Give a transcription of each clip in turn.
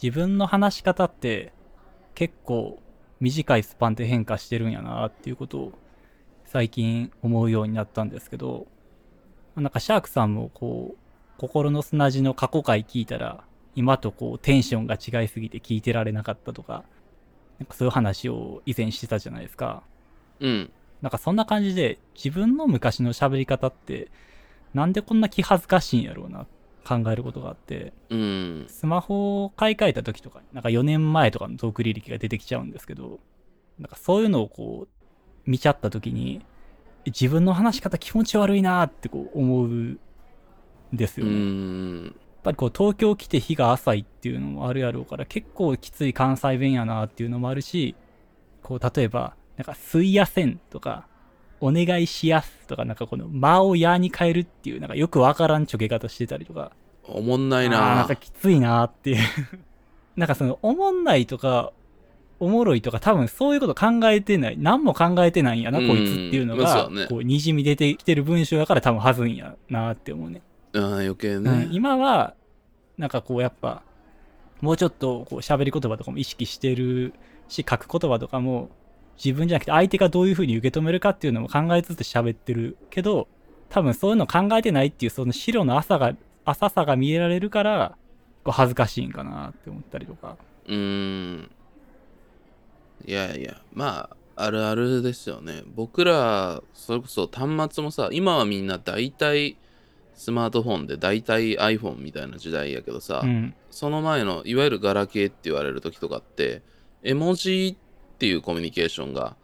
自分の話し方って結構短いスパンで変化してるんやなっていうことを最近思うようになったんですけど、なんかシャークさんもこう、心の砂地の過去回聞いたら、今とこうテンションが違いすぎて聞いてられなかったとか、なんかそういう話を以前してたじゃないですか。うん。なんかそんな感じで自分の昔の喋り方ってなんでこんな気恥ずかしいんやろうな考えることがあってうん。スマホを買い替えた時とかなんか4年前とかのトーク履歴が出てきちゃうんですけどなんかそういうのをこう見ちゃった時に自分の話し方気持ち悪いなってこう思うんですうよね。やっん。ぱりこう東京来て日が浅いっていうのもあるやろうから結構きつい関西弁やなっていうのもあるしこう例えばなんかすいやせんとかお願いしやすとかなんかこの間をやに変えるっていうなんかよくわからんちょけ方してたりとか。おもんないあーなんなかきついなっていう。なんかそのおもんないとかおもろいとか多分そういうこと考えてない何も考えてないんやな、うんこいつっていうのがこうにじみ出てきてる文章やから多分はずいんやなって思うね。うん、余計うんね。今はなんかこうやっぱもうちょっとこう喋り言葉とかも意識してるし書く言葉とかも自分じゃなくて相手がどういう風に受け止めるかっていうのも考えつつ喋ってるけど多分そういうの考えてないっていうその白の浅が浅さが見えられるからこう恥ずかしいんかなって思ったりとかうーん。いやいや、まあ、あるあるですよね。僕ら、それこそ端末もさ、今はみんな大体スマートフォンで大体 iPhone みたいな時代やけどさ、うんその前のいわゆるガラケーって言われる時とかって、絵文字っていうコミュニケーションが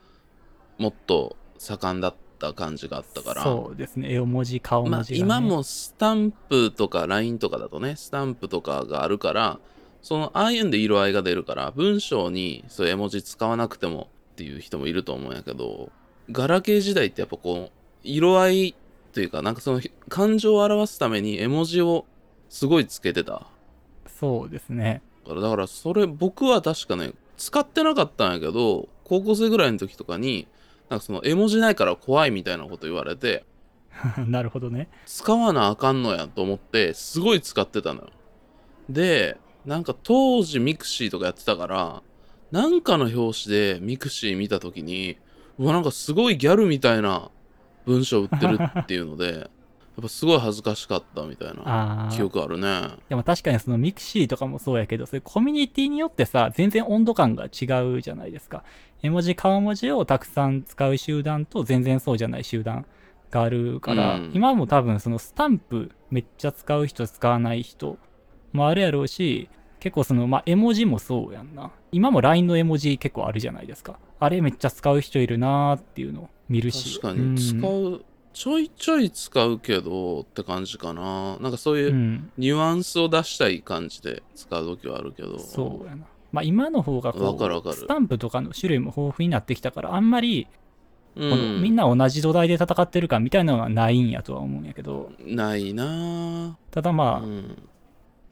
もっと盛んだった感じがあったから、そうですね。絵文字顔まあ文、字が、ね。今もスタンプとか LINE とかだとねスタンプとかがあるからそのああいうんで色合いが出るから文章にそう絵文字使わなくてもっていう人もいると思うんやけどガラケー時代ってやっぱこう色合いというかなんかその感情を表すために絵文字をすごいつけてた。そうですね。だからそれ僕は確かね使ってなかったんやけど高校生ぐらいの時とかになんかその絵文字ないから怖いみたいなこと言われて なるほどね。使わなあかんのやと思ってすごい使ってたのよ。でなんか当時ミクシーとかやってたからなんかの拍子でミクシー見た時にうわなんかすごいギャルみたいな文章打ってるっていうのでや っぱすごい恥ずかしかったみたいな記憶あるねでも確かにそのミクシーとかもそうやけど、そういうコミュニティによってさ、全然温度感が違うじゃないですか。絵文字、顔文字をたくさん使う集団と全然そうじゃない集団があるから、うん今も多分そのスタンプめっちゃ使う人、使わない人もあるやろうし、結構その、まあ、絵文字もそうやんな。今も LINE の絵文字結構あるじゃないですか。あれめっちゃ使う人いるなーっていうのを見るし。確かに使うんう、ちょいちょい使うけどって感じかな。なんかそういううん。ニュアンスを出したい感じで使う時はあるけど。そうやな。まあ今の方がこわかるわかる。うスタンプとかの種類も豊富になってきたから、あんまりうこのみんな同じ土台で戦ってるかみたいなのはないんやとは思うんやけど、ないな。ただまあ、うん。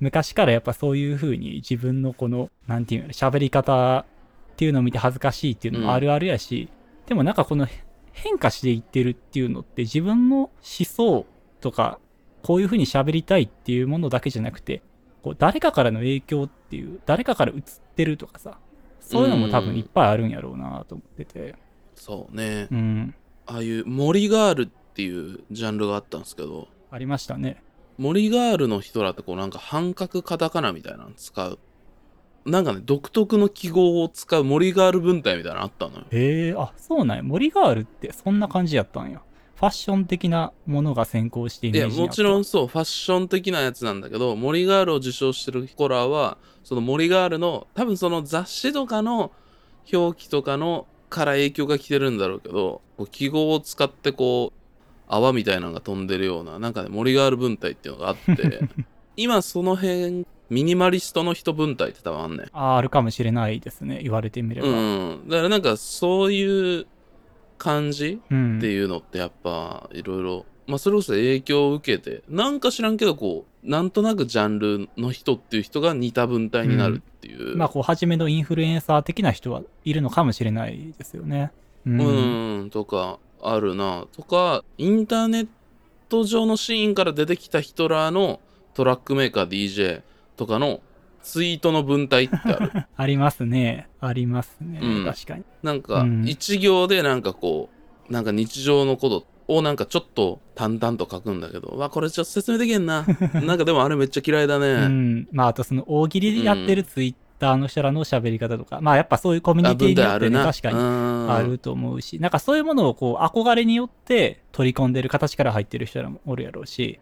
昔からやっぱそういう風に自分のこの、なんていうの、喋り方っていうのを見て恥ずかしいっていうのもあるあるやし、でもなんかこの変化していってるっていうのって自分の思想とか、こういう風に喋りたいっていうものだけじゃなくて、こう誰かからの影響っていう、誰かから映ってるとかさ、そういうのも多分いっぱいあるんやろうなと思ってて。そうねうん。ああいう森ガールっていうジャンルがあったんですけどありましたね。森ガールの人らってこうなんか半角カタカナみたいなの使うなんかね独特の記号を使う森ガール文体みたいなのあったのよへえあ、そうなんや。森ガールってそんな感じやったんや。ファッション的なものが先行してイいやメージにあったもちろんそうファッション的なやつなんだけど森ガールを受賞してるコラはその森ガールの多分その雑誌とかの表記とかのから影響が来てるんだろうけどこう記号を使ってこう泡みたいなのが飛んでるようななんかね森ガール文体っていうのがあって今その辺ミニマリストの人文体って多分あんねんああるかもしれないですね。言われてみれば。うんだからなんかそういう感じうんっていうのってやっぱいろいろまあそれこそ影響を受けてなんか知らんけどこうなんとなくジャンルの人っていう人が似た文体になるっていう、まあ、こう、初めのインフルエンサー的な人はいるのかもしれないですよね。うん。うんとかあるなとかインターネット上のシーンから出てきた人らのトラックメーカー DJ とかのツイートの文体ってある。ありますね。ありますね。うん。確かに。なんかうん。一行でなんかこうなんか日常のことをなんかちょっと淡々と書くんだけどわこれちょっと説明できんな。なんかでもあれめっちゃ嫌いだうね、ん。まあ、あとその大喜利でやってるツイッターの人らの喋り方とか、まあやっぱそういうコミュあニティ文によってね、体あるな。確かににあると思うし、なんかそういうものをこう憧れによって取り込んでる形から入ってる人らもおるやろうし、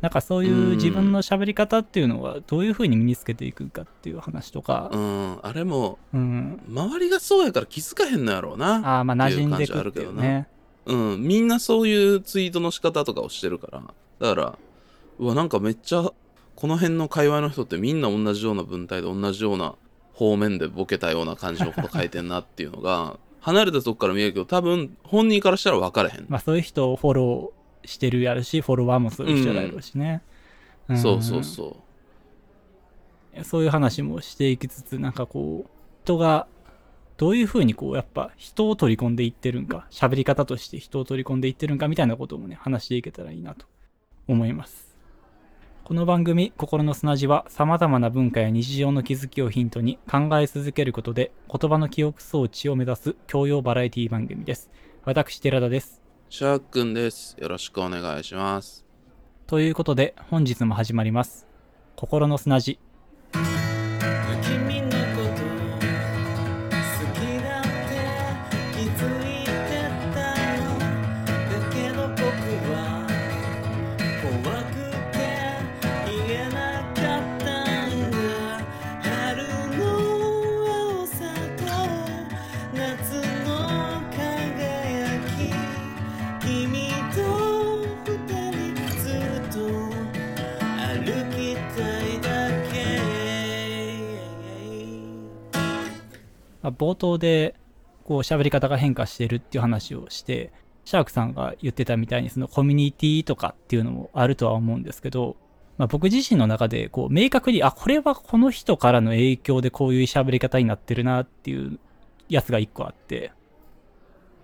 なんかそういう自分の喋り方っていうのはどういうふうに身につけていくかっていう話とか。う、ん。あれもうん。周りがそうやから気づかへんのやろうな。ああ、まあ馴染んでくっていうね。うん。みんなそういうツイートの仕方とかをしてるから。だからうわなんかめっちゃこの辺の界隈の人ってみんな同じような文体で同じような方面でボケたような感じのこと書いてんなっていうのが離れたとこから見えるけど多分本人からしたら分かれへん、まあそういう人をフォローしてるやるし、フォロワーもそういう人らやろうしね。んそうそうそそういう話もしていきつつ、なんかこう、人がどういうふうにこう、やっぱ人を取り込んでいってるんか、喋り方として人を取り込んでいってるんかみたいなこともね、話していけたらいいなと思います。この番組、心の砂地は様々な文化や日常の気づきをヒントに考え続けることで言葉の記憶装置を目指す教養バラエティ番組です。私、寺田です。シャークンですよろしくお願いしますということで、本日も始まります。心の砂地。冒頭でこう喋り方が変化してるっていう話をしてシャークさんが言ってたみたいにそのコミュニティとかっていうのもあるとは思うんですけど、まあ、僕自身の中でこう明確にあこれはこの人からの影響でこういう喋り方になってるなっていうやつが一個あって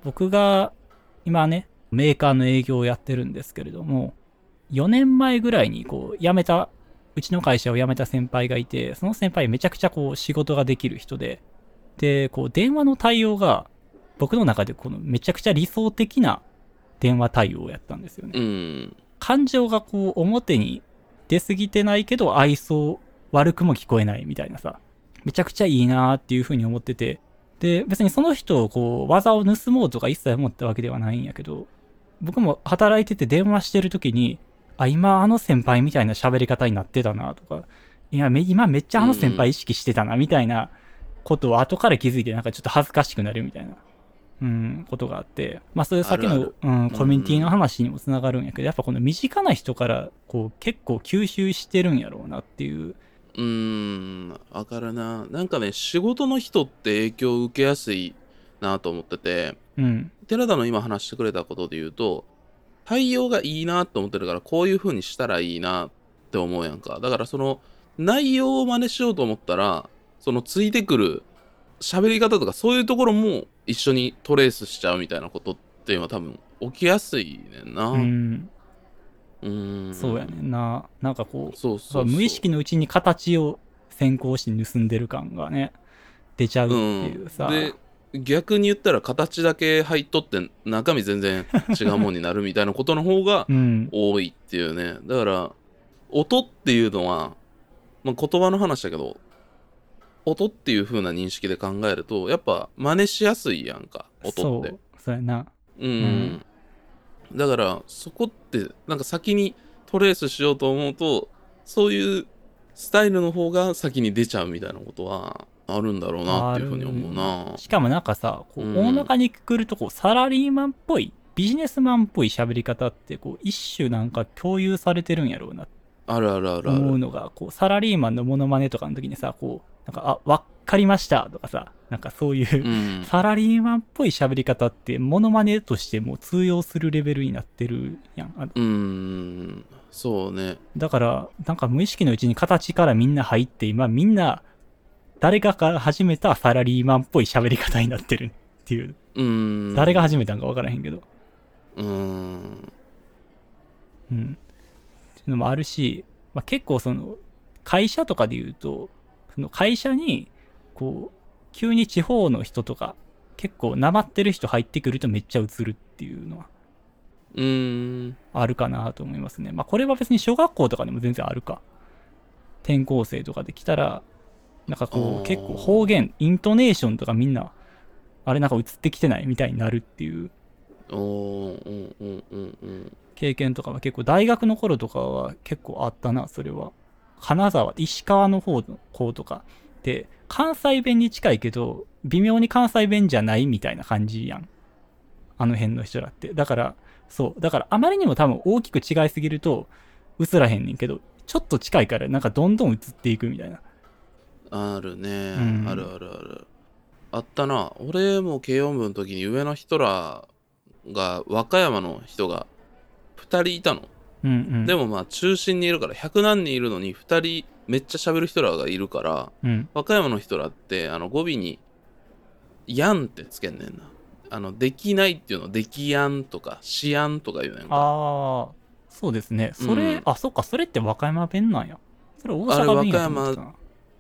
僕が今ねメーカーの営業をやってるんですけれども4年前ぐらいにこう辞めたうちの会社を辞めた先輩がいてその先輩めちゃくちゃこう仕事ができる人でで、こう、電話の対応が、僕の中でこのめちゃくちゃ理想的な電話対応をやったんですよね。うん。感情がこう、表に出過ぎてないけど、愛想悪くも聞こえないみたいなさ、めちゃくちゃいいなーっていうふうに思ってて、で、別にその人をこう、技を盗もうとか一切思ったわけではないんやけど、僕も働いてて電話してる時に、あ、今あの先輩みたいな喋り方になってたなとか、いや、め今めっちゃあの先輩意識してたなみたいなことを後から気づいてなんかちょっと恥ずかしくなるみたいな、うん、ことがあって、まあそういうさっきのうん、コミュニティの話にもつながるんやけど、やっぱこの身近な人からこう結構吸収してるんやろうなっていう、うーん、わかるな。なんかね、仕事の人って影響を受けやすいなと思ってて、うん、寺田の今話してくれたことで言うと、対応がいいなと思ってるから、こういう風にしたらいいなって思うやんか。だからその、内容を真似しようと思ったら、そのついてくる喋り方とかそういうところも一緒にトレースしちゃうみたいなことっていうのは多分起きやすいねんな。ううんん、ーん。そうやねんな。なんかこう、そうそう。無意識のうちに形を先行して盗んでる感がね、出ちゃうっていうさ。で逆に言ったら形だけ入っとって中身全然違うもんになるみたいなことの方が うん、多いっていうねだから音っていうのは、まあ、言葉の話だけど音っていう風な認識で考えるとやっぱ真似しやすいやんか音って。そう、やな。うん、だからそこってなんか先にトレースしようと思うとそういうスタイルの方が先に出ちゃうみたいなことはあるんだろうなっていうふうに思うな。しかもなんかさ、こううん。大まかにくくるとこうサラリーマンっぽい、ビジネスマンっぽい喋り方ってこう一種なんか共有されてるんやろうな。あるあるあるある。思うのが、こうサラリーマンのモノマネとかの時にさ、こう、なんか、あ、わっかりましたとかさ、なんかそういう、うん サラリーマンっぽい喋り方ってモノマネとしても通用するレベルになってるやん。うーんそうねだから、なんか無意識のうちに形からみんな入って、今みんな誰かが始めたサラリーマンっぽい喋り方になってるっていう。うーん誰が始めたんかわからへんけど。うーんうん。っていうのもあるし、まあ、結構その、会社とかで言うと、その会社に、こう、急に地方の人とか、結構なまってる人入ってくるとめっちゃ映るっていうのはうーん。あるかなと思いますね。まあこれは別に小学校とかでも全然あるか。転校生とかで来たら、なんかこう結構方言、イントネーションとかみんな、あれなんか映ってきてないみたいになるっていう。経験とかは結構大学の頃とかは結構あったな、それは。金沢、石川の方の子とかで、関西弁に近いけど、微妙に関西弁じゃないみたいな感じやん。あの辺の人らって。だから、そう。だからあまりにも多分大きく違いすぎると、映らへんねんけど、ちょっと近いからなんかどんどん映っていくみたいな。あるね、うんあるあるある。あったな。俺も軽音部の時に上の人らが、和歌山の人が2人いたの。うんうん。でもまあ中心にいるから100何人いるのに2人めっちゃ喋る人らがいるからうん。和歌山の人らってあの語尾に「やん」ってつけんねんな。あのできないっていうのをできやんとかしやんとか言うねんか。ああ、そうですね。それ、うんあ、そっか、それって和歌山弁なんや。それ大阪弁やと思ってたな。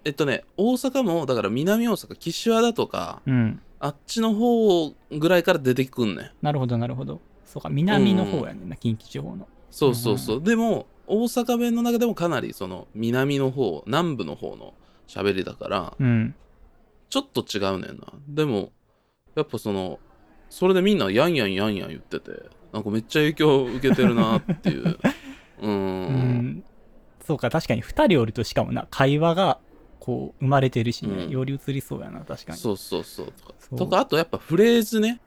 えっとね大阪もだから南大阪岸和田とかうん。あっちの方ぐらいから出てくんねん。なるほど、なるほど。そうか、南の方やねんな、近畿地方の。そうそうそう。でも大阪弁の中でもかなりその南の方南部の方の喋りだからうん。ちょっと違うねんな。でもやっぱそのそれでみんなやんやんやんやん言っててなんかめっちゃ影響受けてるなっていう。うんん。そうか、確かに2人おるとしかもな、会話がこう生まれてるしね、うんより移りそうやな、確かに。そうそうそう。とかそうとかあとやっぱフレーズね。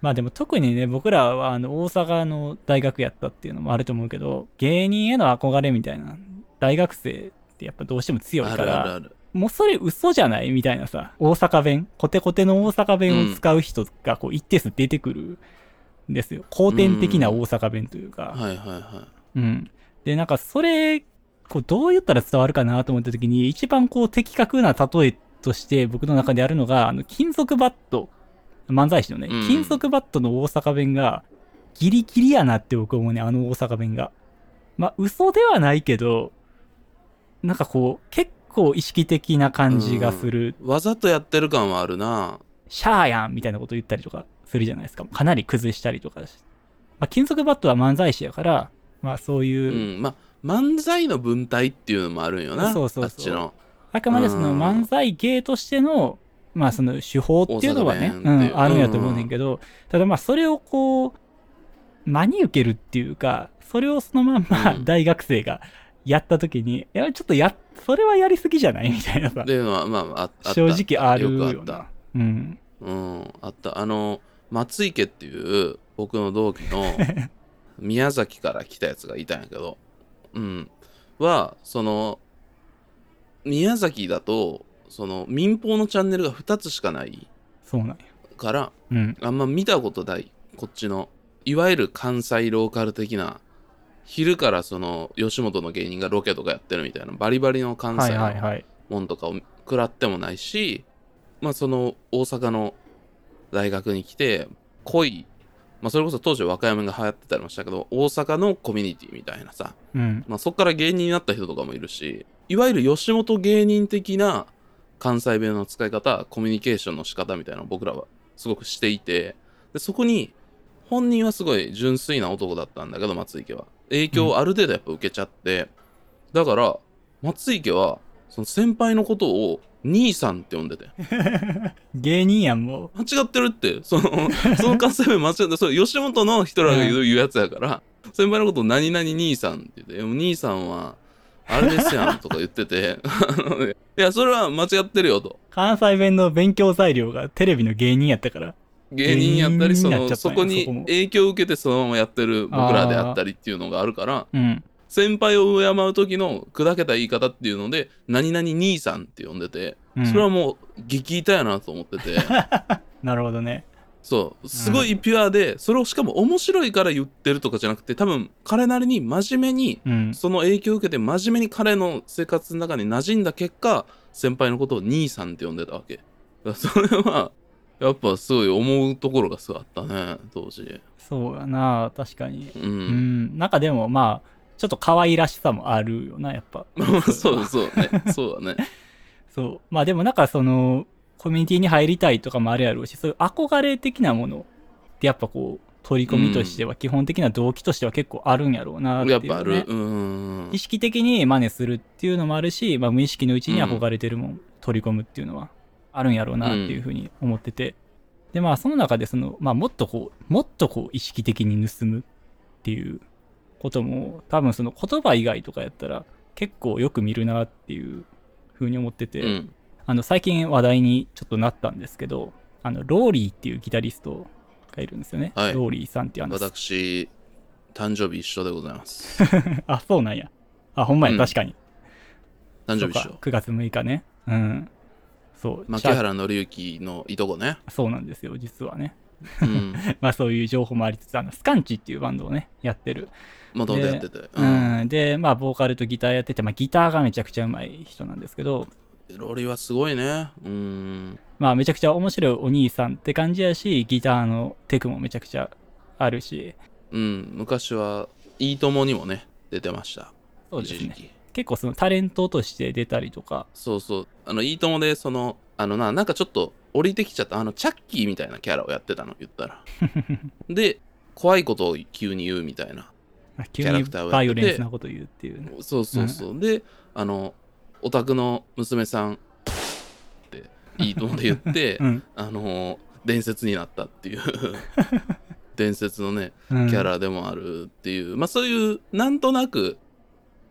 まあでも特にね、僕らはあの大阪の大学やったっていうのもあると思うけど、芸人への憧れみたいな、大学生ってやっぱどうしても強いあから、るあるある。もうそれ嘘じゃないみたいなさ、大阪弁、コテコテの大阪弁を使う人がこう一定数出てくるんですよ。後天的な大阪弁というか。はいはいはうん。で、なんかそれ、こうどう言ったら伝わるかなと思った時に、一番こう的確な例えとして僕の中であるのが、あの、金属バット、漫才師のね、うん金属バットの大阪弁が、ギリギリやなって僕思うね、あの大阪弁が。まあ、嘘ではないけど、なんかこう、結構意識的な感じがする、い。わざとやってる感はあるな。シャーやんみたいなこと言ったりとかするじゃないですか。かなり崩したりとかしまあ、金属バットは漫才師やから、まあそういうう、ん。まあ漫才の文体っていうのもあるんよな。そうそうそうあっちの。あくまでそのうん漫才芸としての、まあその手法っていうのはね、ううん、あるんやと思うねんけど、ただまあそれをこう、真に受けるっていうか、それをそのまんまうん大学生がやった時に、いや、ちょっとや、それはやりすぎじゃないみたいなさっ、ていうのは、まあ、あ正直あるよよくあっな。うん。た。うん、あった。あの、松池っていう僕の同期の 宮崎から来たやつがいたんやけど、うん。は、その、宮崎だと、その民放のチャンネルが2つしかないそうなんや。から、うん。あんま見たことない、こっちの、いわゆる関西ローカル的な、昼からその吉本の芸人がロケとかやってるみたいなバリバリの関はい西のはいはい。もんとかを食らってもないし、まあその大阪の大学に来て濃い、まあそれこそ当時和歌山が流行ってたりもしたけど大阪のコミュニティみたいなさ、うん。まあそっから芸人になった人とかもいるしいわゆる吉本芸人的な関西弁の使い方コミュニケーションの仕方みたいなのを僕らはすごくしていてでそこに本人はすごい純粋な男だったんだけど松池は。影響をある程度やっぱ受けちゃって、だから松池はその先輩のことを兄さんって呼んでて。芸人やん、も間違ってるって。そのその関西弁間違ってそれ吉本の人らが言う,、やつやから先輩のことを何々兄さんって言ってでも兄さんはあれですやんとか言ってて いやそれは間違ってるよとう。関西弁の勉強材料がテレビの芸人やったから。芸人やったりそのそこに影響を受けてそのままやってる僕らであったりっていうのがあるからうん。先輩を敬う時の砕けた言い方っていうので何々兄さんって呼んでてうんそれはもう激痛やなと思ってて なるほどね。そうすごいピュアでそれをしかも面白いから言ってるとかじゃなくて多分彼なりに真面目にうん。その影響を受けて真面目に彼の生活の中に馴染んだ結果先輩のことを兄さんって呼んでたわけそれはやっぱすごい思うところがすごいあったね当時そうやな、確かに。ううんん。なんかでもまあ、ちょっと可愛らしさもあるよな、やっぱ。そうそうねそうだね そう。まあでもなんかその、コミュニティに入りたいとかもあるやろうし、そういう憧れ的なものってやっぱこう、取り込みとしては、基本的な動機としては結構あるんやろうなっていう、ね。やっぱある。うん。意識的に真似するっていうのもあるし、まあ無意識のうちに憧れてるもん、取り込むっていうのはあるんやろうなっていうふうに思ってて。でまあその中でその、まあもっとこう、もっとこう意識的に盗むっていうことも、多分その言葉以外とかやったら結構よく見るなっていうふうに思ってて、うん。あの最近話題にちょっとなったんですけど、あのローリーっていうギタリストがいるんですよね。はいローリーさんっていうあの、私、誕生日一緒でございます。あ、そうなんや。あ、ほんまや、うん確かに。誕生日一緒そうか。9月6日ね。うん。そう。牧原紀之のいとこね。そうなんですよ、実はね。うん。まあそういう情報もありつつ、あの、スカンチっていうバンドをね、やってる。もともとやってて。ううん。ん。で、まあボーカルとギターやってて、まあギターがめちゃくちゃうまい人なんですけど、ロリはすごいね。うん。まあめちゃくちゃ面白いお兄さんって感じやし、ギターのテクもめちゃくちゃあるし、うん。昔は、いいともにもね、出てました。そうですね。結構そのタレントとして出たりとか、そうそう。あの、いいともで、その、あのな、なんかちょっと降りてきちゃった、あの、チャッキーみたいなキャラをやってたの、言ったら。で、怖いことを急に言うみたいな。急にキャラクターをやっててバイオレンスなこと言うっていうね。そうそうそう。で、あの、オタクの娘さんって、いいともで言って、うん。あの、伝説になったっていう、伝説のね、うんキャラでもあるっていう、まあそういう、なんとなく、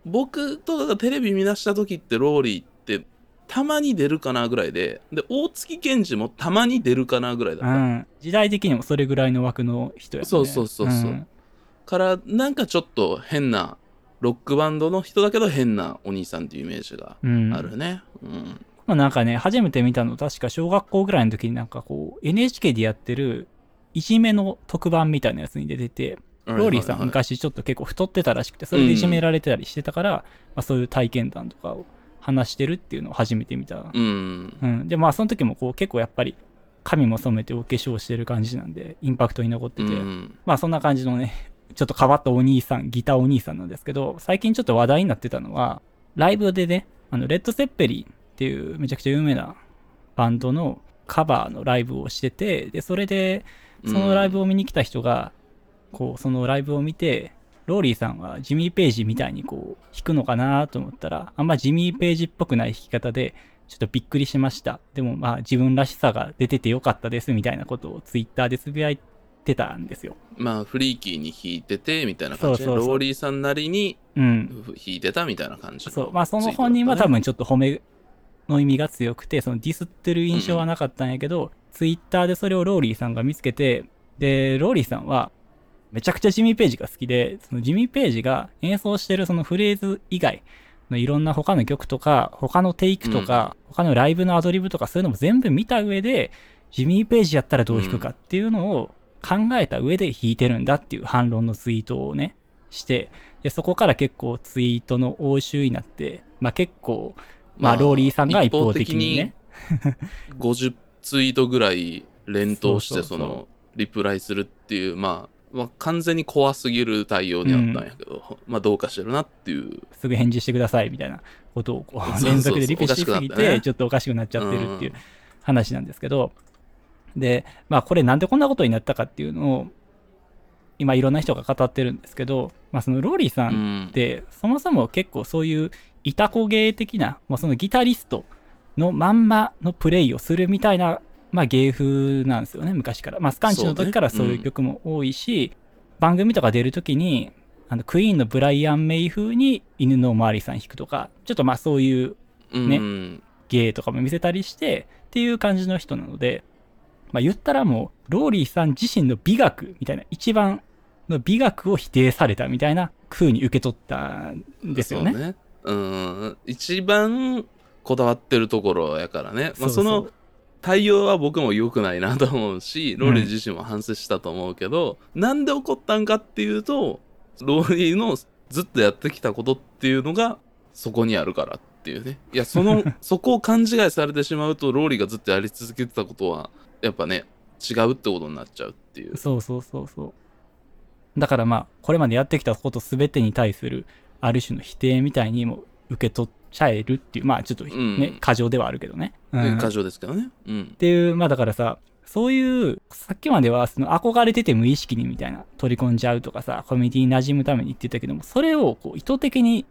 僕とかがテレビ見出した時ってローリーってたまに出るかなぐらいで、で、大月健二もたまに出るかなぐらいだった。うん。時代的にもそれぐらいの枠の人やね。そうそうそうそうんから、なんかちょっと変な、ロックバンドの人だけど変なお兄さんっていうイメージがうん。あるね。うん。まあなんかね、初めて見たの確か小学校ぐらいの時になんかこう、NHK でやってる、いじめの特番みたいなやつに出てて、ローリーさん昔ちょっと結構太ってたらしくて、それでいじめられてたりしてたから、まあそういう体験談とかを話してるっていうのを初めて見た。うん。うん。で、まあその時もこう結構やっぱり髪も染めてお化粧してる感じなんで、インパクトに残ってて、うん。まあそんな感じのね、ちょっと変わったお兄さん、ギターお兄さんなんですけど、最近ちょっと話題になってたのは、ライブでね、あの、レッド・セッペリンっていうめちゃくちゃ有名なバンドのカバーのライブをしてて、で、それで、そのライブを見に来た人が、こう、そのライブを見て、ローリーさんはジミー・ペイジみたいにこう、弾くのかなと思ったら、あんまジミー・ペイジっぽくない弾き方で、ちょっとびっくりしました。でもまあ自分らしさが出ててよかったですみたいなことをツイッターでつぶやいてたんですよ。まあ、フリーキーに弾いてて、みたいな感じで、そうそうそうローリーさんなりにうん。弾いてたみたいな感じのそう。まあその本人は多分ちょっと褒めの意味が強くて、そのディスってる印象はなかったんやけど、ツイッターでそれをローリーさんが見つけて、で、ローリーさんはめちゃくちゃジミー・ページが好きで、そのジミー・ページが演奏してるそのフレーズ以外のいろんな他の曲とか、他のテイクとか、他のライブのアドリブとかそういうのも全部見た上で、ジミー・ページやったらどう弾くかっていうのを考えた上で弾いてるんだっていう反論のツイートをね、して、で、そこから結構ツイートの応酬になって、まあ結構、まあローリーさんが一方的にね、50ツイートぐらい連投してそのリプライするっていうまあ、まあ、完全に怖すぎる対応にあったんやけど、まあどうかしてるなっていう。すぐ返事してくださいみたいなことをこそう連続でリプしすぎて、ね。ちょっとおかしくなっちゃってるっていう話なんですけど、で、まあこれなんでこんなことになったかっていうのを、今いろんな人が語ってるんですけど、まあそのローリーさうんんで、そもそも結構そういういたこ芸的な、まあ、そのギタリストのまんまのプレイをするみたいな、まあ、芸風なんですよね、昔から。まあ、スカンチの時からそういう曲も多いし、番組とか出るときに、あのクイーンのブライアン・メイ風に犬のおまわりさん弾くとか、ちょっとまあそういうねうん芸とかも見せたりしてっていう感じの人なので、まあ言ったらもう、ローリーさん自身の美学みたいな、一番の美学を否定されたみたいな風に受け取ったんですよね。そうね。うん。一番こだわってるところやからね、まあ、その対応は僕も良くないなと思うしローリー自身も反省したと思うけど、なんで怒ったんかっていうとローリーのずっとやってきたことっていうのがそこにあるからっていうね。いやその そこを勘違いされてしまうとローリーがずっとやり続けてたことはやっぱね違うってことになっちゃうっていうそうそうそうそう。だからまあ、これまでやってきたこと全てに対する、ある種の否定みたいにも受け取っちゃえるっていう、まあちょっとね、うん過剰ではあるけどね。うん過剰ですけどね。うんっ。ていう、まあだからさ、そういう、さっきまではその憧れてて無意識にみたいな、取り込んじゃうとかさ、コミュニティに馴染むために言ってたけども、それをこう意図的に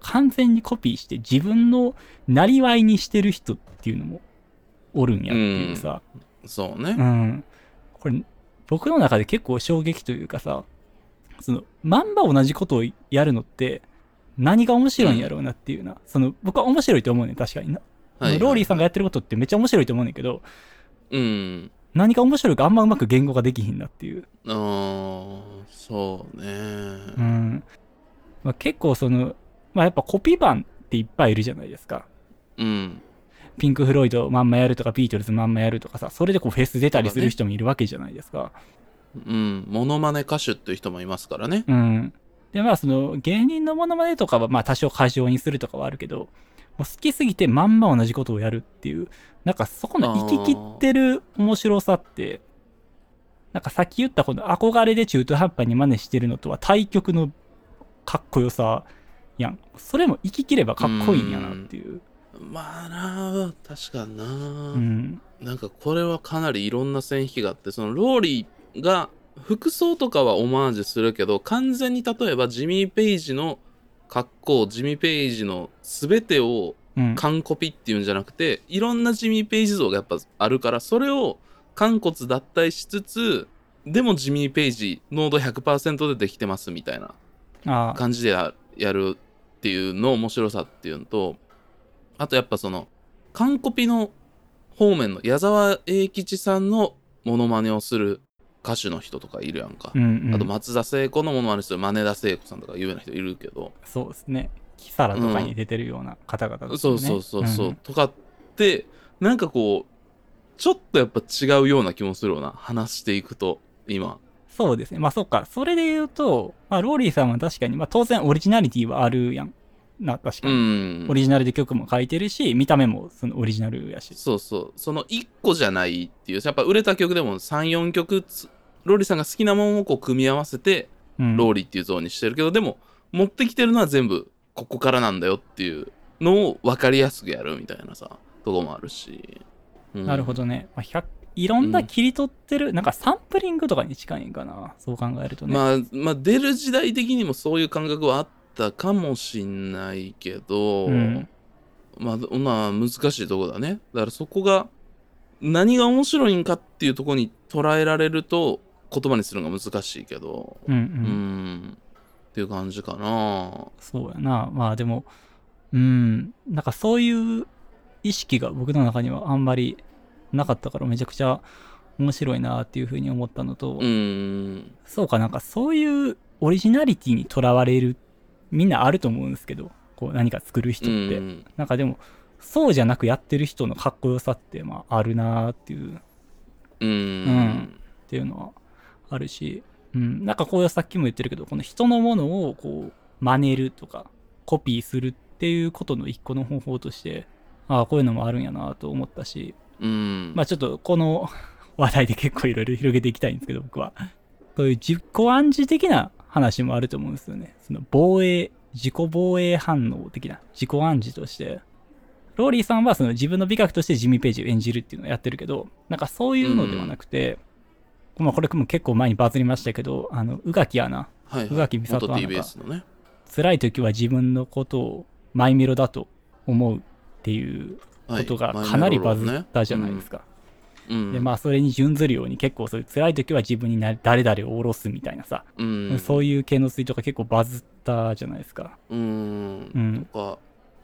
完全にコピーして自分のなりわいにしてる人っていうのもおるんやっていうさ、そうね。うん。これ、僕の中で結構衝撃というかさ、その、まんま同じことをやるのって、何が面白いんやろうなっていうな。その、僕は面白いと思うねん、確かにな。はいローリーさんがやってることってめっちゃ面白いと思うねんけど、うん。何が面白いかあんまうまく言語ができひんなっていう。あーそうね。うん。まあ、結構その、まあやっぱコピー版っていっぱいいるじゃないですか。うん。ピンク・フロイドまんまやるとか、ビートルズまんまやるとかさ、それでこうフェス出たりする人もいるわけじゃないですか。うん。モノマネ歌手っていう人もいますからね。うん。で、まあ、その、芸人のモノマネとかは、まあ、多少過剰にするとかはあるけど、もう好きすぎてまんま同じことをやるっていう、なんかそこの生き切ってる面白さって、なんかさっき言ったこの憧れで中途半端に真似してるのとは対極のかっこよさやん。それも生き切ればかっこいいんやなっていう。まあなあ、確かにな、うん。なんかこれはかなりいろんな線引きがあって、そのローリーが服装とかはオマージュするけど、完全に例えばジミー・ペイジの格好、ジミー・ペイジの全てをうん。完コピっていうんじゃなくて、いろんなジミー・ペイジ像がやっぱあるから、それを完骨脱退しつつ、でもジミー・ペイジ濃度100%でできてますみたいな。感じでややるっていうの面白さっていうのとあとやっぱその完コピの方面の矢沢永吉さんのモノマネをする歌手の人とかいるやんか、うん、うん。あと松田聖子のモノマネする真田聖子さんとか有名な人いるけど、そうですね。キサラとかに出てるような方々ですよね。そうそうそうそう、んとかってなんかこうちょっとやっぱ違うような気もするような話していくと今そうですね。まあそっか。それで言うと、まあローリーさんは確かに、まあ当然オリジナリティはあるやん。な、確かに。んオリジナルで曲も書いてるし、見た目もそのオリジナルやし。そうそうその1個じゃないっていうやっぱ売れた曲でも34曲つローリーさんが好きなものをこう組み合わせてうん。ローリーっていうゾーンにしてるけど、でも持ってきてるのは全部ここからなんだよっていうのを分かりやすくやるみたいなさとこもあるし、うんなるほどね。まあ、100いろんな切り取ってる、なんかサンプリングとかに近いんかな。そう考えるとね。まあまあ出る時代的にもそういう感覚はあったかもしんないけど、うんまあまあ難しいとこだねだからそこが何が面白いんかっていうところに捉えられると言葉にするのが難しいけどうんう。うんんっていう感じかなそうやな。まあでも、うん。なんかそういう意識が僕の中にはあんまりなかったからめちゃくちゃ面白いなっていうふうに思ったのと、うんそうかなんかそういうオリジナリティにとらわれるみんなあると思うんですけどこう何か作る人うって、ん。なんかでもそうじゃなくやってる人のかっこよさってまああるなっていう。うん。ん。っていうのはあるし、うん、なんかこうさっきも言ってるけどこの人のものをこう真似るとかコピーするっていうことの一個の方法としてああこういうのもあるんやなと思ったし。うん。まあちょっとこの 話題で結構いろいろ広げていきたいんですけど僕は。そういう自己暗示的な話もあると思うんですよね。その防衛自己防衛反応的な自己暗示として。ローリーさんはその自分の美学としてジミー・ページを演じるっていうのをやってるけどなんかそういうのではなくて、まあこれも結構前にバズりましたけどあの宇垣アナはい、宇垣美里元アナがね。辛い時は自分のことをマイメロだと思うっていうことがかなりバズったじゃないですか、うん。でまあそれに準ずるように結構そういう辛い時は自分にな誰々を下ろすみたいなさ、うん。そういう系のツイートが結構バズったじゃないですか。うん。うん。とか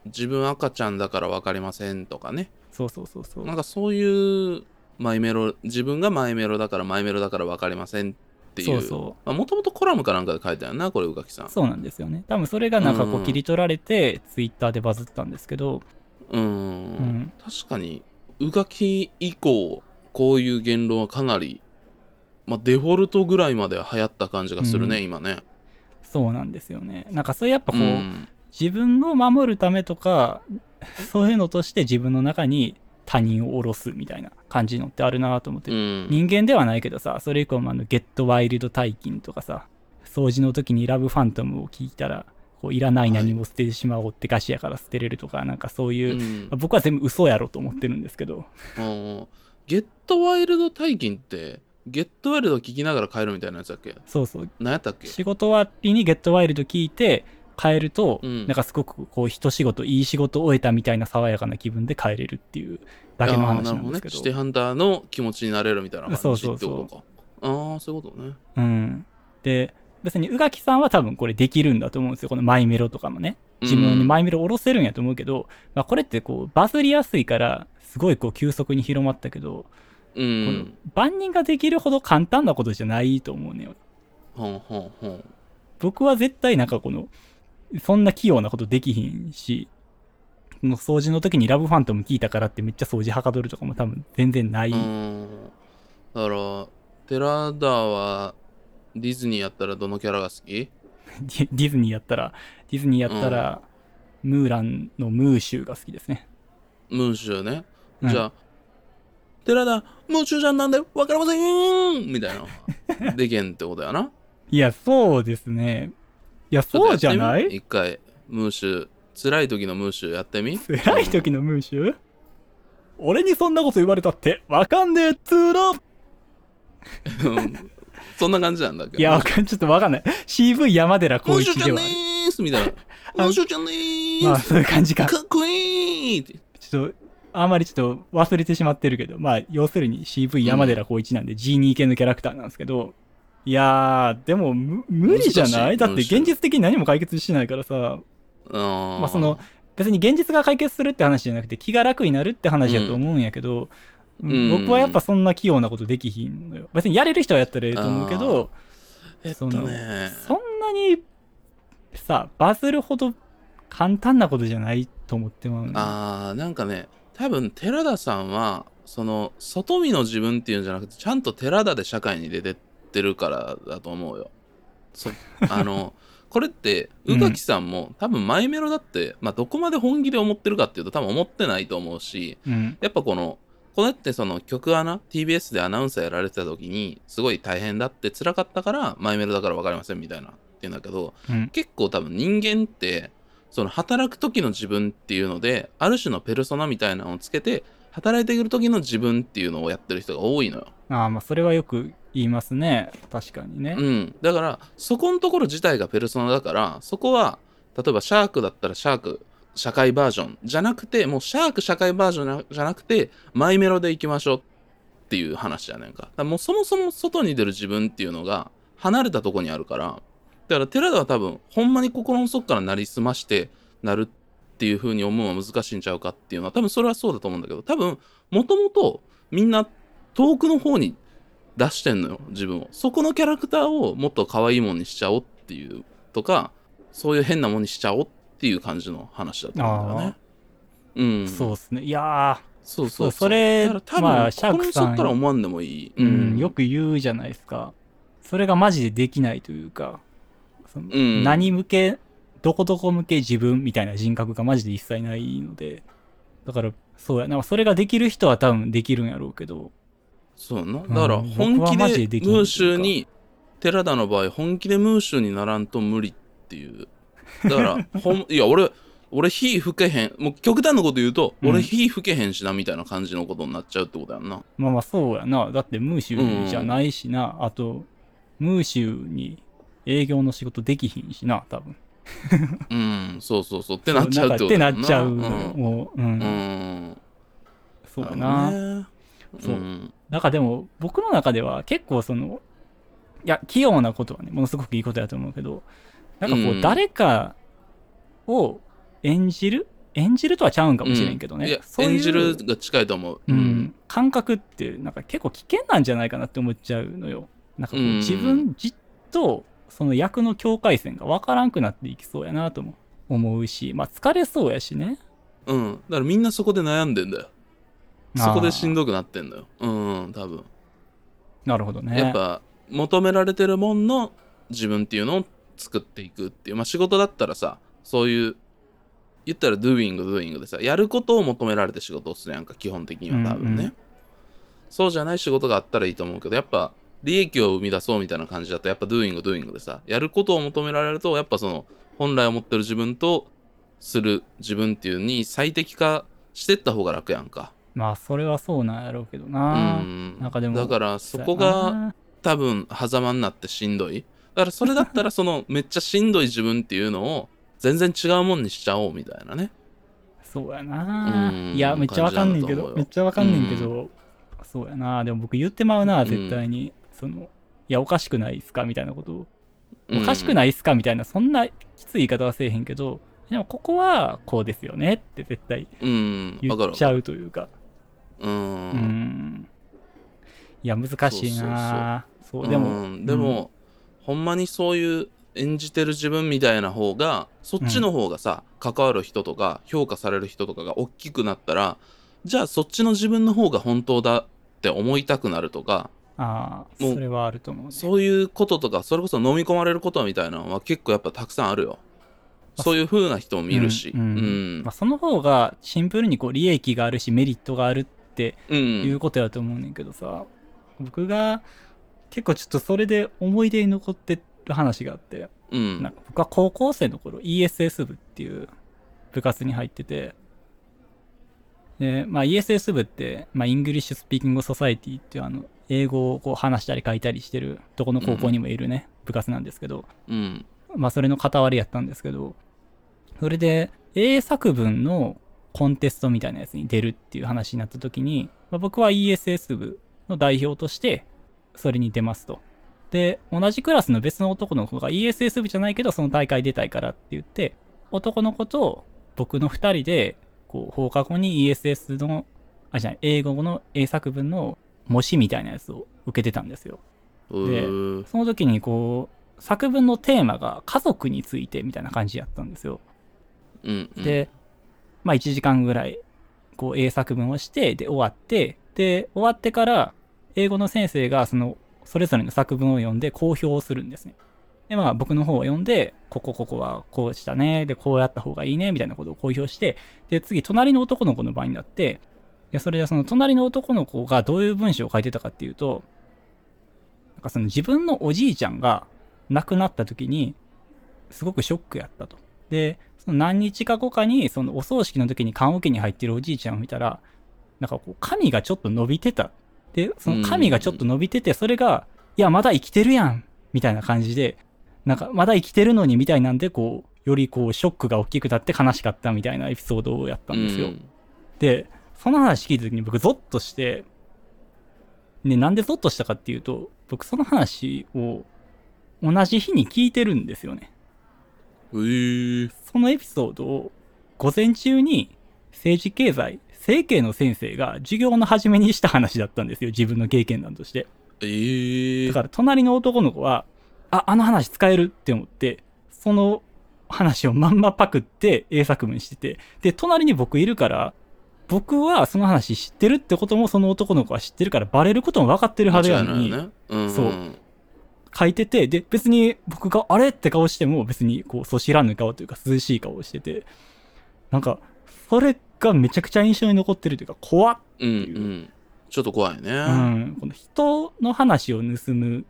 自分赤ちゃんだから分かりませんとかね。そうそうそうそう。なんかそういうマイメロ自分がマイメロだからマイメロだから分かりませんっていう。そうそもともとコラムかなんかで書いたよなこれ宇垣さん。そうなんですよね。多分それがなんかこうんう切り取られてツイッターでバズったんですけど。うん。うん。確かに宇垣以降こういう言論はかなり、まあ、デフォルトぐらいまでは流行った感じがするね、うん。今ね。そうなんですよね。なんかそれやっぱこう、うん。自分を守るためとか そういうのとして自分の中に他人を下ろすみたいな感じのってあるなと思って、うん。人間ではないけどさそれ以降もあのゲットワイルド大金とかさ掃除の時にラブファントムを聞いたらこういらない何も捨ててしまおうってガシやから捨てれるとか、なんかそういう、うん。まあ僕は全部嘘やろと思ってるんですけど、うんゲットワイルド大金ってゲットワイルド聞きながら帰るみたいなやつだっけ？そうそう、何やったっけ？仕事終わりにゲットワイルド聞いて帰ると、うん。なんかすごくこう一仕事いい仕事を終えたみたいな爽やかな気分で帰れるっていうだけの話なんですけど。どね。シティハンターの気持ちになれるみたいな感じそうそうそうああそういうことね。うん、で別に宇垣さんは多分これできるんだと思うんですよ。このマイメロとかもね自分にマイメロ下ろせるんやと思うけど、まあ、これってこうバズりやすいからすごいこう急速に広まったけど、うん。万人ができるほど簡単なことじゃないと思うね。よほんほんほん。僕は絶対なんかこのそんな器用なことできひんしこの掃除の時にラブファントム聞いたからってめっちゃ掃除はかどるとかも多分全然ない、うん。だから寺田はディズニーやったらどのキャラが好き？ディズニーやったらディズニーやったら、ムーランのムーシューが好きですね。ムーシュね、うん。じゃあ寺田ムーシュじゃんなんでわかりません！みたいな。でけんってことやな。いやそうですね。いやそうじゃない？一回ムーシュ辛い時のムーシュやってみ？辛い時のムーシュー？俺にそんなこと言われたってわかんねえっつーの！うんそんな感じなんだけ？どいやわかんちょっとわかんない。CV 山寺ム宏一では。ーすみたいな。あムーシュちゃんねーまあそういう感じか。かっこいいって。ちょっとあんまりちょっと忘れてしまってるけど、まあ、要するに CV 山寺宏一なんで G2 系のキャラクターなんですけど、いやー、でもむ無理じゃない？い。だって現実的に何も解決しないからさ、ままあその、別に現実が解決するって話じゃなくて気が楽になるって話だと思うんやけど、ん僕はやっぱそんな器用なことできひんのよ。別にやれる人はやったらいいと思うけど、えっとねそんなにさ、バズるほど簡単なことじゃないと思ってまうのあーなんかね多分寺田さんはその外見の自分っていうんじゃなくてちゃんと寺田で社会に出てってるからだと思うよ。そあの これって宇垣さんも、多分マイメロだって、まあ、どこまで本気で思ってるかっていうと多分思ってないと思うしうん。やっぱこのこれってその曲アナ TBS でアナウンサーやられてた時にすごい大変だって辛かったからマイメロだから分かりませんみたいなって言うんだけどうん。結構多分人間ってその働く時の自分っていうのである種のペルソナみたいなのをつけて働いてくる時の自分っていうのをやってる人が多いのよ。ああ、まあ、それはよく言いますね。確かにね。うん、だからそこのところ自体がペルソナだからそこは例えばシャークだったらシャーク社会バージョンじゃなくてもうシャーク社会バージョンじゃなくてマイメロでいきましょうっていう話じゃねんか。だかもうそもそも外に出る自分っていうのが離れたとこにあるからだから寺田は多分ほんまに心の底からなりすましてなるっていう風に思うのは難しいんちゃうかっていうのは多分それはそうだと思うんだけど多分もともとみんな遠くの方に出してんのよ自分をそこのキャラクターをもっと可愛いもんにしちゃおうっていうとかそういう変なもんにしちゃおうっていう感じの話だと思うんだよね。うん。そうですね。いやそうそうそれ多分、まあシャークさん心の底から思わんでもいい。ー、うん、よく言うじゃないですか。それがマジでできないというか、うん。何向け、どこどこ向け自分みたいな人格がマジで一切ないので、だから、そうやな、それができる人は多分できるんやろうけど、そうやな。だからうん本気でムーシュに寺田の場合本気でムーシュにならんと無理っていうだからほんいや俺俺火吹けへん。もう極端なこと言うと、うん。俺火吹けへんしなみたいな感じのことになっちゃうってことやんな。まあまあそうやな。だってムーシュじゃないしな。あと、ムーシュに営業の仕事できひんしな、多分。うんそうそうそう。ってなっちゃうってことってやなんっちゃううんもう、うん。うん。そうやな。なそう。ん。なんかでも、僕の中では結構その、いや、器用なことはね、ものすごくいいことだと思うけど、なんかこう誰かを演じる？演じるとはちゃうんかもしれんけどね。演じるが近いと思う。うん、感覚ってなんか結構危険なんじゃないかなって思っちゃうのよ。なんかこううん。自分じっとその役の境界線がわからんくなっていきそうやなとも思うし、まあ疲れそうやしね。うん。だからみんなそこで悩んでんだよ。そこでしんどどくなってんだよ。うん多分。なるほどね。やっぱ求められてるもんの自分っていうのを作っていくっていうまあ仕事だったらさそういう言ったら doing doing でさやることを求められて仕事をするやんか基本的には多分ね、うん。うんそうじゃない仕事があったらいいと思うけどやっぱ利益を生み出そうみたいな感じだとやっぱ doing doing でさやることを求められるとやっぱその本来思ってる自分とする自分っていうに最適化してった方が楽やんか。まあそれはそうなんやろうけどうな、ん。なんかでもだからそこがな。多分狭間になってしんどいだからそれだったらそのめっちゃしんどい自分っていうのを全然違うもんにしちゃおうみたいなね。そうやな。うんいやめっちゃわかんねんけどめっちゃわかんねんけど、そうやな。でも僕言ってまうな絶対に、そのいやおかしくないっすかみたいなこと。をおかしくいないっすかみたいなそんなきつい言い方はせえへんけどでもここはこうですよねって絶対うん言っちゃうというか。うん。うん。いや難しいな。そうでも、うんでも、ほんまにそういう演じてる自分みたいな方がそっちの方がさ、関わる人とか評価される人とかが大きくなったらじゃあそっちの自分の方が本当だって思いたくなるとかああもうそれはあると思う、ね、そういうこととかそれこそ飲み込まれることみたいなのは結構やっぱたくさんあるよ。あそういう風な人も見るし。うんうん。うん。まあ、その方がシンプルにこう利益があるしメリットがあるってうん。いうことやと思うねんけどさ、僕が結構ちょっとそれで思い出に残ってる話があって、うん。なんか僕は高校生の頃 ESS 部っていう部活に入ってて。で、まあ、ESS 部って、まあ、 English Speaking Society っていうあの英語をこう話したり書いたりしてるどこの高校にもいるね、部活なんですけど。うん。まあそれの片割れやったんですけど、それで英作文のコンテストみたいなやつに出るっていう話になった時に、まあ、僕は ESS 部の代表としてそれに出ますと。で、同じクラスの別の男の子が ESS 部じゃないけどその大会出たいからって言って、男の子と僕の二人で、こう放課後に ESS の、あ、じゃ英語の英作文の模試みたいなやつを受けてたんですよ。うーその時にこう、作文のテーマが家族についてみたいな感じやったんですよ。うんうんで、まあ1時間ぐらい、こう英作文をして、で終わって、で、終わってから、英語の先生がその、それぞれの作文を読んで公表するんですね。で、まあ僕の方を読んで、ここここはこうしたね、で、こうやった方がいいね、みたいなことを公表して、で、次、隣の男の子の場合になって、で、それでその隣の男の子がどういう文章を書いてたかっていうと、なんかその自分のおじいちゃんが亡くなった時に、すごくショックやったと。で、その何日か後かに、そのお葬式の時に棺桶に入ってるおじいちゃんを見たら、なんかこう、髪がちょっと伸びてた。で、その髪がちょっと伸びてて、それが、いや、まだ生きてるやんみたいな感じで、なんか、まだ生きてるのにみたいなんで、こう、よりこう、ショックが大きくなって悲しかったみたいなエピソードをやったんですよ。うんで、その話聞いた時に僕ゾッとして、ね、なんでゾッとしたかっていうと、僕その話を同じ日に聞いてるんですよね。えーそのエピソードを午前中に政治経済、政経の先生が授業の初めにした話だったんですよ。自分の経験談として。えーだから隣の男の子は、あ、あの話使えるって思って、その話をまんまパクって英作文してて、で、隣に僕いるから、僕はその話知ってるってこともその男の子は知ってるからバレることも分かってるはずやのに、間違いないよねうんそう書いてて、で、別に僕があれって顔しても別にこう、そ知らぬ顔というか涼しい顔をしてて、なんか、それがめちゃくちゃ印象に残ってるというか、怖っうんうんちょっと怖いねうん、この人の話を盗む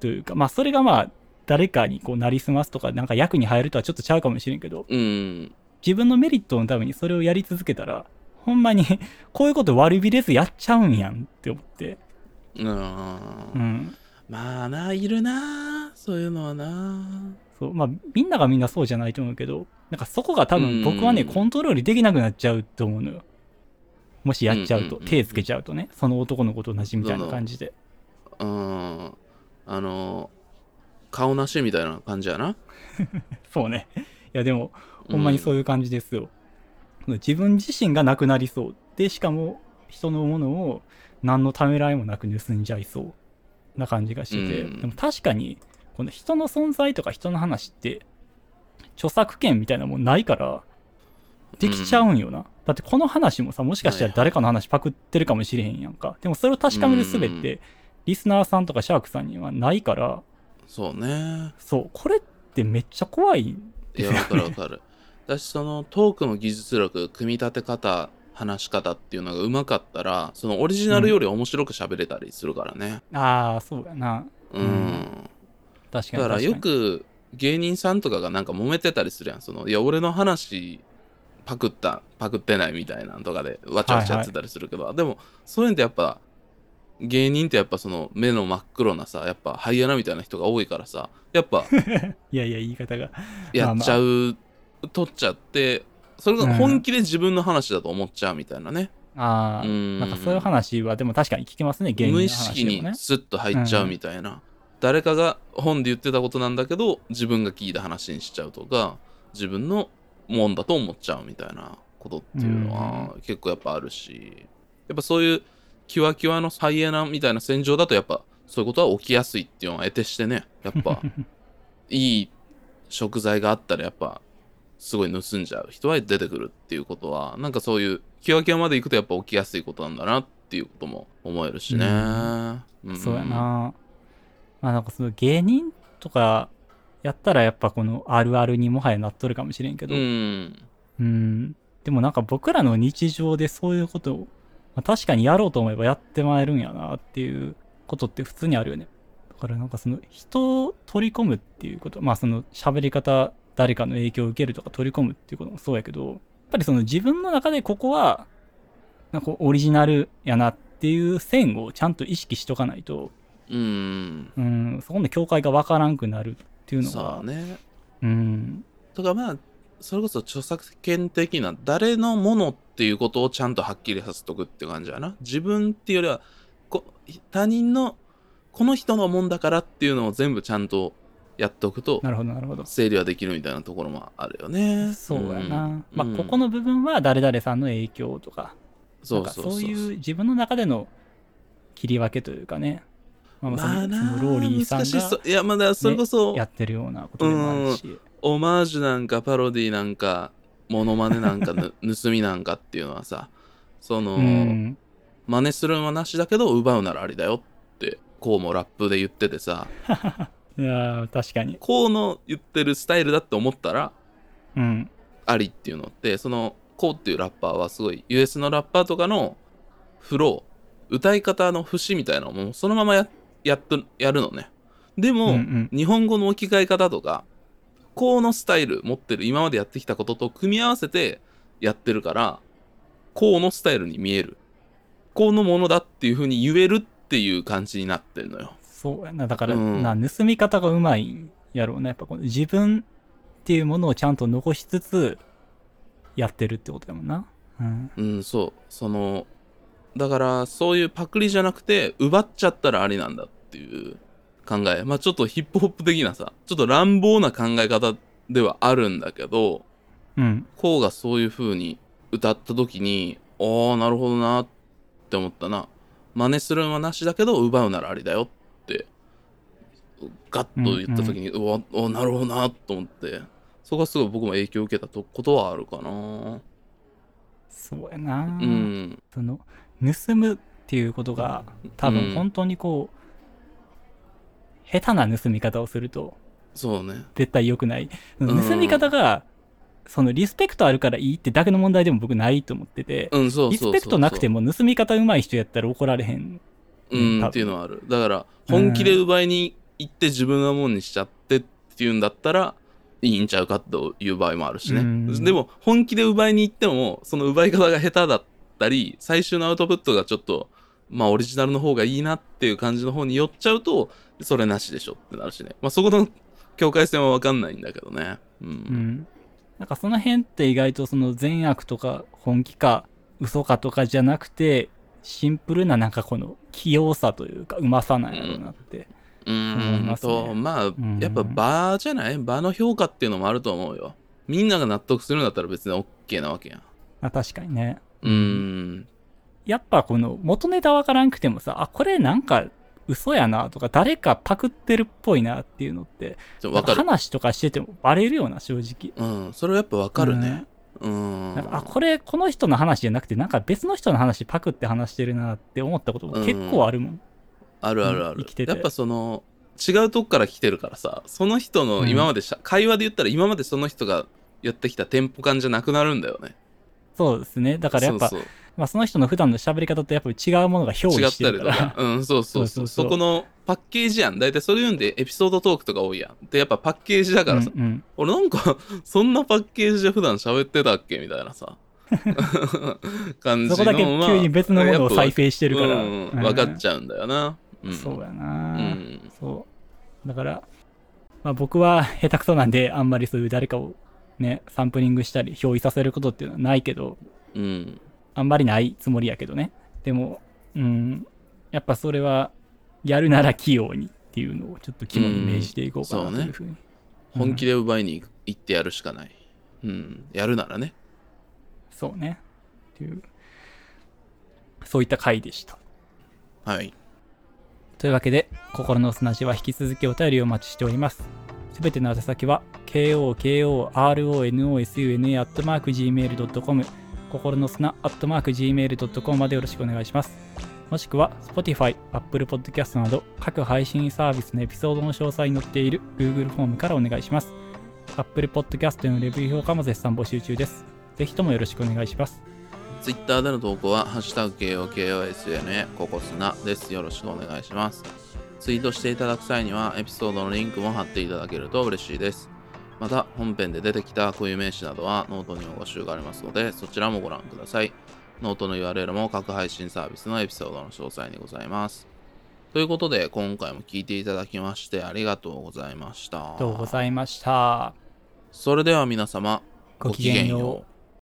というか、まあそれがまあ誰かにこうなりすますとかなんか役に入るとはちょっとちゃうかもしれんけど、うん自分のメリットのためにそれをやり続けたら、ほんまにこういうこと悪びれずやっちゃうんやんって思って。うんうん。まあないるなそういうのはなそう。まあみんながみんなそうじゃないと思うけど、なんかそこが多分僕はね、うんコントロールできなくなっちゃうと思うのよ。もしやっちゃうと、うんうんうんうん手つけちゃうとね、その男の子と同じみたいな感じで。うんあの顔なしみたいな感じやな そうね。いやでも、ほんまにそういう感じですよ。自分自身がなくなりそう。で、しかも人のものを何のためらいもなく盗んじゃいそうな感じがしてて、うんでも確かに、この人の存在とか人の話って、著作権みたいなもんないから、できちゃうんよな。だってこの話もさ、もしかしたら誰かの話パクってるかもしれへんやんか。でもそれを確かめる術って、リスナーさんとかシャークさんにはないから、そうね。そう、これってめっちゃ怖い。いやわかるわかる。だしそのトークの技術力組み立て方話し方っていうのがうまかったらそのオリジナルより面白く喋れたりするからね。ああそうやな。うん、うん。確かにだからよ確く芸人さんとかがなんか揉めてたりするやん。そのいや俺の話パクったパクってないみたいなんとかでわちゃわちゃやってたりするけど、でもそういうのってやっぱ芸人ってやっぱその目の真っ黒なさやっぱハイエナみたいな人が多いからさやっぱ いやいや言い方が。やっちゃう、取っちゃってそれが本気で自分の話だと思っちゃうみたいなね、ああうん。なんかそういう話はでも確かに聞きますね芸人の無意話識にスッと入っちゃうみたいな、誰かが本で言ってたことなんだけど自分が聞いた話にしちゃうとか自分のもんだと思っちゃうみたいなことっていうのは結構やっぱあるしやっぱそういうキワキワのハイエナみたいな戦場だとやっぱそういうことは起きやすいっていうのは得てしてねやっぱ。いい食材があったらやっぱすごい盗んじゃう人は出てくるっていうことはなんかそういうキワキワまで行くとやっぱ起きやすいことなんだなっていうことも思えるしね、うんん。そうやなまあなんかその芸人とかやったらやっぱこのあるあるにもはやなっとるかもしれんけど。うん。うん。でもなんか僕らの日常でそういうことを、まあ、確かにやろうと思えばやってまえるんやなっていうことって普通にあるよね。だからなんかその人を取り込むっていうことまあその喋り方誰かの影響を受けるとか取り込むっていうこともそうやけどやっぱりその自分の中でここはなんかオリジナルやなっていう線をちゃんと意識しとかないとうん。うん。そこの境界がわからんくなるっていうのさがあね。うん。だからまあそれこそ著作権的な誰のものっていうことをちゃんとはっきりさせとくって感じやな。自分っていうよりはこ他人のこの人のもんだからっていうのを全部ちゃんとやっておくとなるほどなるほど。整理はできるみたいなところもあるよね。そうやな、ん。まあうん。ここの部分は誰々さんの影響とかそうそうそう。そういう自分の中での切り分けというかね、まあ、まあそのローリーさん難しいやまだそれこそ、やってるようなことでもあるし、オマージュなんかパロディなんかモノマネなんかぬ 盗みなんかっていうのはさその、うん。真似するのはなしだけど奪うならありだよってこうもラップで言っててさ。いやー確かに。こうの言ってるスタイルだって思ったらうん。ありっていうのってそのこうっていうラッパーはすごい US のラッパーとかのフロー歌い方の節みたいなのもそのままややっとやるのね。でも、うんうん。日本語の置き換え方とかこうのスタイル持ってる今までやってきたことと組み合わせてやってるからこうのスタイルに見える。こうのものだっていう風に言えるっていう感じになってるのよ。そうやな。だから、うん。な盗み方がうまいんやろうね。やっぱこの自分っていうものをちゃんと残しつつやってるってことだもんな。うん。うんそう。そのだからそういうパクリじゃなくて奪っちゃったらありなんだっていう考え。まあちょっとヒップホップ的なさちょっと乱暴な考え方ではあるんだけどうん。こうがそういう風に歌った時にああなるほどなって思ったな。真似するのはなしだけど奪うならありだよってガッと言った時に、うわおなるほどなと思って。そこがすごい僕も影響を受けたとことはあるかな。そうやな、うん。その盗むっていうことが多うん分本当にこう、下手な盗み方をするとそうね絶対良くない。ん盗み方が、そのリスペクトあるからいいってだけの問題でも僕ないと思ってて、リスペクトなくても盗み方上手い人やったら怒られへん。うん、っていうのはある。だから、本気で奪いに行って自分のもんにしちゃってっていうんだったら、いいんちゃうかという場合もあるしね。うんでも、本気で奪いに行っても、その奪い方が下手だったり、最終のアウトプットがちょっと、まあ、オリジナルの方がいいなっていう感じの方に寄っちゃうと、それなしでしょってなるしね。まあ、そこの境界線はわかんないんだけどね。うん。うん。なんかその辺って意外とその善悪とか本気か嘘かとかじゃなくて、シンプルななんかこの器用さというかうまさなんやろうなって。う思いーんますねと、まあ、んやっぱ場じゃない？場の評価っていうのもあると思うよ。みんなが納得するんだったら別に OK なわけやん。まあ確かにね。うーん。やっぱこの元ネタわからんくてもさ、あ、これなんか嘘やなとか、誰かパクってるっぽいなっていうのって。話とかしててもバレるような、正直。うん。それはやっぱわかるね。うん。なんかあ、これ、この人の話じゃなくて、なんか別の人の話パクって話してるなって思ったことも結構あるもん。あるあるあるうん生きて。てやっぱその、違うとこから来てるからさ、その人の今までしゃ、会話で言ったら今までその人がやってきたテンポ感じゃなくなるんだよね。そうですね。だからやっぱ、そうそう。まあ、その人の普段の喋り方とやっぱり違うものが表違っ示してたりとるからか。うんそうそうそう。うそそうそう。そこのパッケージやん大体それ言うんでエピソードトークとか多いやん。でやっぱパッケージだからさ、うんうん。俺なんか そんなパッケージで普段喋ってたっけ？みたいなさ。感じのそこだけ急に別のものを再生してるから。うん分かっちゃうんだよな。うん。そうやうな、ん。そう。だから、まあ、僕は下手くそなんで、あんまりそういう誰かをね、サンプリングしたり、表示させることっていうのはないけど、うんあんまりないつもりやけどね。でも、うん、やっぱそれは、やるなら器用にっていうのをちょっと肝に銘じていこうかなうんというふうに。本気で奪いに行ってやるしかないうんやるならねそうね。っていう、そういった回でした。はいというわけで、心の砂地は引き続きお便りをお待ちしております。すべての宛先は、kokoronosuna.gmail.com 心の砂 .gmail.com までよろしくお願いします。もしくは、Spotify、Apple Podcast など各配信サービスのエピソードの詳細に載っている Google フォームからお願いします。Apple Podcast へのレビュー評価も絶賛募集中です。ぜひともよろしくお願いします。Twitter での投稿は、ハッシュタグ #KOKOSUNA ココスナです。よろしくお願いします。ツイートしていただく際には、エピソードのリンクも貼っていただけると嬉しいです。また、本編で出てきた固有名詞などはノートにも募集がありますので、そちらもご覧ください。ノートの URL も各配信サービスのエピソードの詳細にございます。ということで、今回も聞いていただきましてありがとうございました。ありがとうございました。それでは皆様、ごきげんよう。